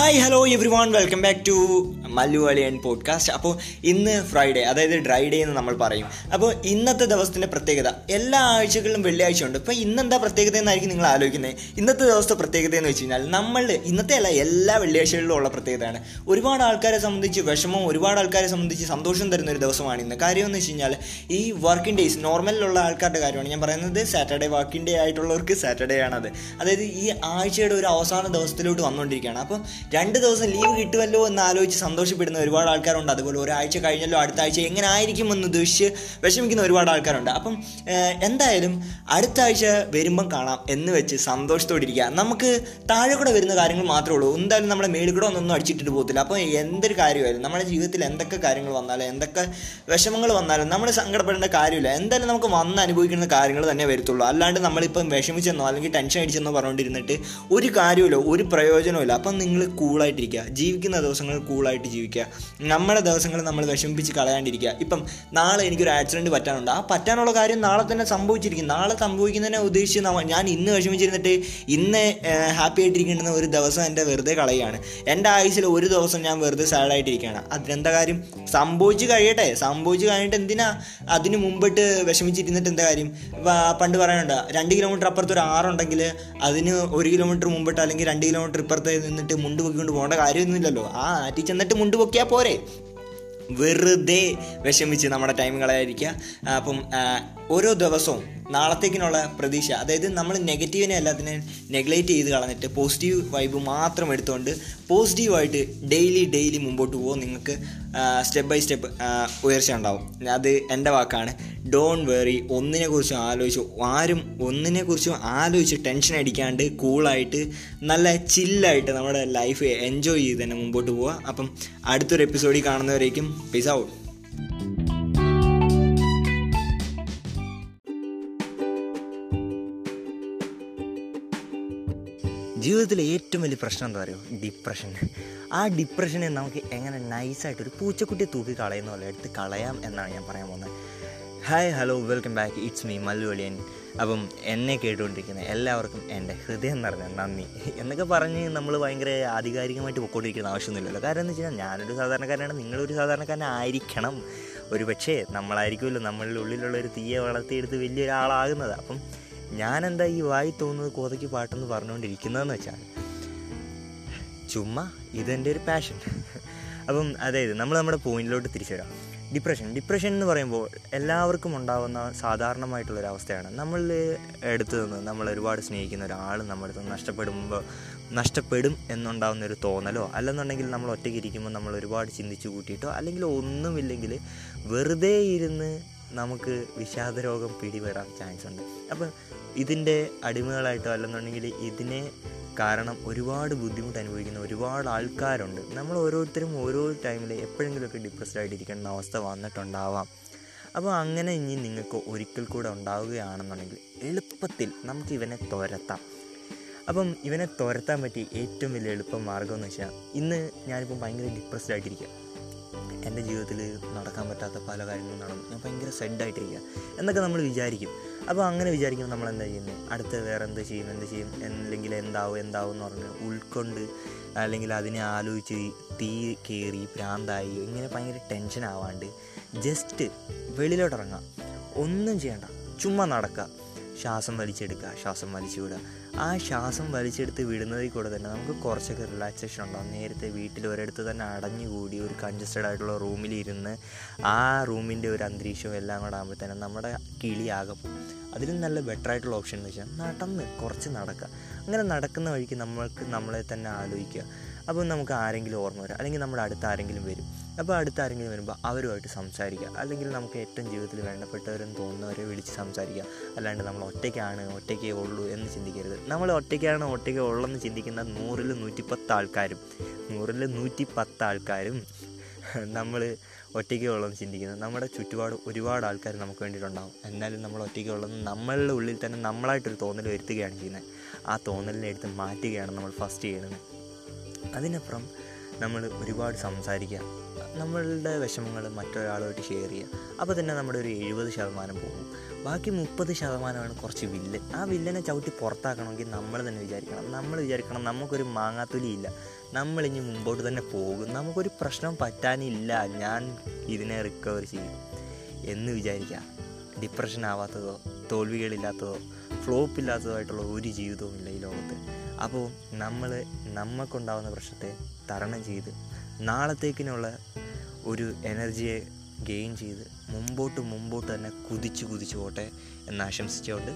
Hi hello every one welcome back to and podcast അപ്പോൾ ഇന്ന് Friday അതായത് dry day എന്ന് നമ്മൾ പറയും. അപ്പോൾ ഇന്നത്തെ ദിവസത്തിന്റെ പ്രത്യേകത എല്ലാ ആഴ്ചകളിലും വെള്ളിയാഴ്ച ഉണ്ട്. ഇപ്പോൾ ഇന്നെന്താ പ്രത്യേകത എന്നായിരിക്കും നിങ്ങൾ ആലോചിക്കുന്നത്? ഇന്നത്തെ ദിവസത്തെ പ്രത്യേകത എന്ന് വെച്ച് കഴിഞ്ഞാൽ നമ്മൾ ഇന്നത്തെ അല്ല എല്ലാ വെള്ളിയാഴ്ചകളിലും ഉള്ള പ്രത്യേകതയാണ്. ഒരുപാട് ആൾക്കാരെ സംബന്ധിച്ച് വിഷമവും ഒരുപാട് ആൾക്കാരെ സംബന്ധിച്ച് സന്തോഷം തരുന്ന ഒരു ദിവസമാണ് ഇന്ന്. കാര്യം എന്ന് വെച്ച് കഴിഞ്ഞാൽ ഈ വർക്കിംഗ് ഡേയ്സ് നോർമലിലുള്ള ആൾക്കാരുടെ കാര്യമാണ് ഞാൻ പറയുന്നത് സാറ്റർഡേ വർക്കിംഗ് ഡേ ആയിട്ടുള്ളവർക്ക് സാറ്റർഡേ ആണത്. അതായത് ഈ ആഴ്ചയുടെ ഒരു അവസാന ദിവസത്തിലോട്ട് വന്നുകൊണ്ടിരിക്കുകയാണ്. അപ്പോൾ രണ്ട് ദിവസം ലീവ് കിട്ടുമല്ലോ എന്ന് ആലോചിച്ച് സന്തോഷപ്പെടുന്ന ഒരുപാട് ആൾക്കാരുണ്ട്. അതുപോലെ ഒരാഴ്ച കഴിഞ്ഞല്ലോ അടുത്ത ആഴ്ച എങ്ങനെ ആയിരിക്കും എന്ന് ഉദ്ദേശിച്ച് വിഷമിക്കുന്ന ഒരുപാട് ആൾക്കാരുണ്ട്. അപ്പം എന്തായാലും അടുത്ത ആഴ്ച വരുമ്പം കാണാം എന്ന് വെച്ച് സന്തോഷത്തോടെ ഇരിക്കുക. നമുക്ക് താഴെ കൂടെ വരുന്ന കാര്യങ്ങൾ മാത്രമേ ഉള്ളൂ. എന്തായാലും നമ്മുടെ മേളിൽ ഒന്നൊന്നും അടിച്ചിട്ടിട്ട് പോകത്തില്ല. അപ്പോൾ എന്തൊരു കാര്യമായാലും നമ്മുടെ ജീവിതത്തിൽ എന്തൊക്കെ കാര്യങ്ങൾ വന്നാലും എന്തൊക്കെ വിഷമങ്ങൾ വന്നാലും നമ്മൾ സങ്കടപ്പെടേണ്ട കാര്യമില്ല. എന്തായാലും നമുക്ക് വന്ന് അനുഭവിക്കുന്ന കാര്യങ്ങൾ തന്നെ വരത്തുള്ളൂ. അല്ലാണ്ട് നമ്മളിപ്പം വിഷമിച്ചെന്നോ അല്ലെങ്കിൽ ടെൻഷൻ അടിച്ചെന്നോ പറഞ്ഞുകൊണ്ടിരുന്നിട്ട് ഒരു കാര്യമില്ല ഒരു പ്രയോജനമില്ല അപ്പം നിങ്ങൾ കൂളായിട്ടിരിക്കുക. ജീവിക്കുന്ന ദിവസങ്ങൾ കൂളായിട്ട് ജീവിക്കുക. നമ്മുടെ ദിവസങ്ങൾ നമ്മൾ വിഷമിപ്പിച്ച് കളയാണ്ടിരിക്കുക. ഇപ്പം നാളെ എനിക്കൊരു ആക്സിഡന്റ് പറ്റാനുണ്ട്. ആ പറ്റാനുള്ള കാര്യം നാളെ തന്നെ സംഭവിച്ചിരിക്കും. നാളെ സംഭവിക്കുന്നതിനെ ഉദ്ദേശിച്ച് ഞാൻ ഇന്ന് വിഷമിച്ചിരുന്നിട്ട് ഇന്ന് ഹാപ്പി ആയിട്ടിരിക്കേണ്ടുന്ന ഒരു ദിവസം എന്റെ വെറുതെ കളയുകയാണ്. എന്റെ ആയുസിൽ ഒരു ദിവസം ഞാൻ വെറുതെ സാഡായിട്ടിരിക്കുകയാണ് അതിനെന്താ കാര്യം? സംഭവിച്ച് കഴിയട്ടെ. സംഭവിച്ച് കഴിഞ്ഞിട്ട് എന്തിനാ അതിന് മുമ്പിട്ട് വിഷമിച്ചിരുന്നിട്ട് എന്താ കാര്യം? പണ്ട് പറയാനുണ്ട്. രണ്ട് കിലോമീറ്റർ അപ്പുറത്ത് ഒരു ആറുണ്ടെങ്കിൽ അതിന് ഒരു കിലോമീറ്റർ മുമ്പിട്ട് അല്ലെങ്കിൽ രണ്ട് കിലോമീറ്റർ ഇപ്പുറത്ത് നിന്നിട്ട് മുണ്ട് പൊക്കിക്കൊണ്ട് പോകേണ്ട കാര്യമൊന്നുമില്ലല്ലോ. ആ ആറ്റി ചെന്നിട്ട് മുണ്ട് പൊക്കിയാൽ പോരെ. വെറുതെ വിഷമിച്ച് നമ്മുടെ ടൈം കളയാതിരിക്കുക. അപ്പം ഓരോ ദിവസവും നാളത്തേക്കിനുള്ള പ്രതീക്ഷ അതായത് നമ്മൾ നെഗറ്റീവിനെ എല്ലാത്തിനെയും നെഗ്ലേറ്റ് ചെയ്ത് കളഞ്ഞിട്ട് പോസിറ്റീവ് വൈബ് മാത്രം എടുത്തുകൊണ്ട് പോസിറ്റീവായിട്ട് ഡെയിലി ഡെയിലി മുമ്പോട്ട് പോകും നിങ്ങൾക്ക് സ്റ്റെപ്പ് ബൈ സ്റ്റെപ്പ് ഉയർച്ച ഉണ്ടാവും. അത് എന്റെ വാക്കാണ്. ഡോൺ വെറി ഒന്നിനെക്കുറിച്ചും ആലോചിച്ച് ആരും ഒന്നിനെക്കുറിച്ചും ആലോചിച്ച് ടെൻഷൻ അടിക്കാണ്ട് കൂളായിട്ട് നല്ല ചില്ലായിട്ട് നമ്മുടെ ലൈഫ് എൻജോയ് ചെയ്ത് തന്നെ മുമ്പോട്ട് പോവുക അപ്പം അടുത്തൊരു എപ്പിസോഡിൽ കാണുന്നവരേക്കും പീസ് ഔട്ട് ജീവിതത്തിലെ ഏറ്റവും വലിയ പ്രശ്നം എന്താ പറയുക ഡിപ്രഷൻ ആ ഡിപ്രഷനെ നമുക്ക് എങ്ങനെ നൈസായിട്ട് ഒരു പൂച്ചക്കുട്ടിയെ തൂക്കി കളയുന്ന പോലെ എടുത്ത് കളയാം എന്നാണ് ഞാൻ പറയാൻ പോകുന്നത്. Hi hello welcome back it's me Malluvaliyan അപ്പം എന്നെ കേട്ടുകൊണ്ടിരിക്കുന്ന എല്ലാവർക്കും എന്റെ ഹൃദയം നിറഞ്ഞ നന്ദി. എന്നൊക്കെ പറഞ്ഞ് നമ്മൾ ഭയങ്കര ആധികാരികമായിട്ട് പൊക്കോണ്ടിരിക്കുന്ന ആവശ്യമൊന്നുമില്ലല്ലോ. കാരണം എന്ന് വെച്ച് കഴിഞ്ഞാൽ ഞാനൊരു സാധാരണക്കാരനാണ് നിങ്ങളൊരു സാധാരണക്കാരനായിരിക്കണം ഒരു പക്ഷേ നമ്മളായിരിക്കുമല്ലോ നമ്മളുടെ ഉള്ളിലുള്ള ഒരു തീയെ വളർത്തിയെടുത്ത് വലിയൊരാളാകുന്നത്. അപ്പം ഞാനെന്താ ഈ വായി തോന്നുന്നത് കോതയ്ക്ക് പാട്ടെന്ന് പറഞ്ഞുകൊണ്ടിരിക്കുന്നതെന്ന് വെച്ചാൽ ചുമ്മാ ഇതെന്റെ ഒരു പാഷൻ അപ്പം അതായത് നമ്മൾ നമ്മുടെ പോയിന്റിലോട്ട് തിരിച്ചു വരാം. ഡിപ്രഷൻ ഡിപ്രഷൻ എന്ന് പറയുമ്പോൾ എല്ലാവർക്കും ഉണ്ടാകുന്ന സാധാരണമായിട്ടുള്ളൊരവസ്ഥയാണ്. നമ്മൾ എടുത്തു നിന്ന് നമ്മൾ ഒരുപാട് സ്നേഹിക്കുന്ന ഒരാൾ നമ്മുടെ അടുത്ത് നഷ്ടപ്പെടുമ്പോൾ നഷ്ടപ്പെടും എന്നുണ്ടാകുന്ന ഒരു തോന്നലോ അല്ലെന്നുണ്ടെങ്കിൽ നമ്മൾ ഒറ്റയ്ക്ക് ഇരിക്കുമ്പോൾ നമ്മൾ ഒരുപാട് ചിന്തിച്ചു കൂട്ടിയിട്ടോ അല്ലെങ്കിൽ ഒന്നുമില്ലെങ്കിൽ വെറുതെ ഇരുന്ന് നമുക്ക് വിഷാദരോഗം പിടിപെടാൻ ചാൻസ് ഉണ്ട്. അപ്പം ഇതിന്റെ അടിമകളായിട്ടോ അല്ലെന്നുണ്ടെങ്കിൽ ഇതിനെ കാരണം ഒരുപാട് ബുദ്ധിമുട്ട് അനുഭവിക്കുന്ന ഒരുപാട് ആൾക്കാരുണ്ട്. നമ്മൾ ഓരോരുത്തരും ഓരോ ടൈമിൽ എപ്പോഴെങ്കിലുമൊക്കെ ഡിപ്രസ്ഡ് ആയിട്ടിരിക്കുന്ന അവസ്ഥ വന്നിട്ടുണ്ടാവാം. അപ്പോൾ അങ്ങനെ ഇനി നിങ്ങൾക്ക് ഒരിക്കൽ കൂടെ ഉണ്ടാവുകയാണെന്നുണ്ടെങ്കിൽ എളുപ്പത്തിൽ നമുക്ക് ഇവനെ തുരത്താം. അപ്പം ഇവനെ തുരത്താൻ പറ്റിയ ഏറ്റവും വലിയ എളുപ്പ മാർഗം എന്ന് വെച്ചാൽ ഇന്ന് ഞാനിപ്പം ഭയങ്കര ഡിപ്രസ്ഡ് ആയിട്ടിരിക്കുക എന്റെ ജീവിതത്തിൽ നടക്കാൻ പറ്റാത്ത പല കാര്യങ്ങളും നടന്നു ഞാൻ ഭയങ്കര സെഡായിട്ടിരിക്കുക എന്നൊക്കെ നമ്മൾ വിചാരിക്കും. അപ്പോൾ അങ്ങനെ വിചാരിക്കുമ്പോൾ നമ്മൾ എന്താ ചെയ്യുന്നത് അടുത്ത് വേറെ എന്ത് ചെയ്യും? എന്ത് ചെയ്യും? അല്ലെങ്കിൽ എന്താവും? എന്താവും എന്ന് പറഞ്ഞ് ഉൾക്കൊണ്ട് അല്ലെങ്കിൽ അതിനെ ആലോചിച്ച് തീ കയറി ഭ്രാന്തായി ഇങ്ങനെ ഭയങ്കര ടെൻഷൻ ആവാണ്ട് ജസ്റ്റ് വെളിയിലോട്ട് ഇറങ്ങുക ഒന്നും ചെയ്യണ്ട. ചുമ്മാ നടക്കുക. ശ്വാസം വലിച്ചെടുക്കുക. ശ്വാസം വലിച്ചു വിടുക. ആ ശ്വാസം വലിച്ചെടുത്ത് വിടുന്നതിൽ കൂടെ തന്നെ നമുക്ക് കുറച്ചൊക്കെ റിലാക്സേഷൻ ഉണ്ടാവും. നേരത്തെ വീട്ടിൽ ഒരിടത്ത് തന്നെ അടഞ്ഞുകൂടി ഒരു കൺജസ്റ്റഡ് ആയിട്ടുള്ള റൂമിൽ ഇരുന്ന് ആ റൂമിന്റെ ഒരു അന്തരീക്ഷവും എല്ലാം കൂടെ തന്നെ നമ്മുടെ കിളിയാകും അതിലും നല്ല ബെറ്റർ ആയിട്ടുള്ള ഓപ്ഷൻ എന്ന് വെച്ചാൽ നടന്ന് കുറച്ച് നടക്കുക അങ്ങനെ നടക്കുന്ന വഴിക്ക് നമ്മൾക്ക് നമ്മളെ തന്നെ ആലോചിക്കുക അപ്പോൾ നമുക്ക് ആരെങ്കിലും ഓർമ്മ വരും. അല്ലെങ്കിൽ നമ്മുടെ അടുത്ത് ആരെങ്കിലും വരും. അപ്പോൾ അടുത്ത ആരെങ്കിലും വരുമ്പോൾ അവരുമായിട്ട് സംസാരിക്കുക. അല്ലെങ്കിൽ നമുക്ക് ഏറ്റവും ജീവിതത്തിൽ വേണ്ടപ്പെട്ടവരെന്ന് തോന്നുന്നവരെ വിളിച്ച് സംസാരിക്കുക. അല്ലാണ്ട് നമ്മൾ ഒറ്റയ്ക്കാണ് ഒറ്റയ്ക്കേ ഉള്ളൂ എന്ന് ചിന്തിക്കരുത്. നമ്മൾ ഒറ്റയ്ക്കാണ് ഒറ്റയ്ക്കേ ഉള്ളെന്ന് ചിന്തിക്കുന്ന നൂറിൽ നൂറ്റിപ്പത്ത് ആൾക്കാരും നൂറിൽ നൂറ്റി പത്ത് ആൾക്കാരും നമ്മൾ ഒറ്റയ്ക്ക് ഉള്ളതെന്ന് ചിന്തിക്കുന്നത് നമ്മുടെ ചുറ്റുപാട് ഒരുപാട് ആൾക്കാർ നമുക്ക് വേണ്ടിയിട്ടുണ്ടാകും എന്നാലും നമ്മൾ ഒറ്റയ്ക്ക് ഉള്ളതെന്ന് നമ്മളുടെ ഉള്ളിൽ തന്നെ നമ്മളായിട്ടൊരു തോന്നൽ വരുത്തുകയാണ് ചെയ്യുന്നത്. ആ തോന്നലിനെ എടുത്ത് മാറ്റുകയാണ് നമ്മൾ ഫസ്റ്റ് ചെയ്യുന്നത് അതിനപ്പുറം നമ്മൾ ഒരുപാട് സംസാരിക്കുക. നമ്മളുടെ വിഷമങ്ങൾ മറ്റൊരാളുമായിട്ട് ഷെയർ ചെയ്യുക. അപ്പോൾ തന്നെ നമ്മുടെ ഒരു എഴുപത് ശതമാനം പോകും. ബാക്കി മുപ്പത് ശതമാനമാണ് കുറച്ച് വില്ലൻ ആ വില്ലനെ ചവിട്ടി പുറത്താക്കണമെങ്കിൽ നമ്മൾ തന്നെ വിചാരിക്കണം. നമ്മൾ വിചാരിക്കണം നമുക്കൊരു മാങ്ങാത്തുലിയില്ല. നമ്മളിനി മുമ്പോട്ട് തന്നെ പോകും. നമുക്കൊരു പ്രശ്നം പറ്റാനില്ല. ഞാൻ ഇതിനെ റിക്കവർ ചെയ്യും. എന്ന് വിചാരിക്കുക ഡിപ്രഷൻ ആവാത്തതോ തോൽവികളില്ലാത്തതോ ഫ്ലോപ്പ് ഇല്ലാത്തതോ ആയിട്ടുള്ള ഒരു ജീവിതവും ഇല്ല ഈ ലോകത്ത്. അപ്പോൾ നമ്മൾ നമുക്കുണ്ടാകുന്ന പ്രശ്നത്തെ തരണം ചെയ്ത് നാളത്തേക്കിനുള്ള ഒരു എനർജിയെ ഗെയിൻ ചെയ്ത് മുമ്പോട്ട് മുമ്പോട്ട് തന്നെ കുതിച്ച് കുതിച്ച് പോട്ടെ എന്ന് ആശംസിച്ചുകൊണ്ട്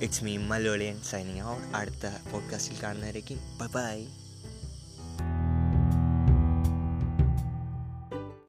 it's me Malayaliyan signing out അടുത്ത പോഡ്കാസ്റ്റിൽ കാണുന്നവരേക്കും. ബൈ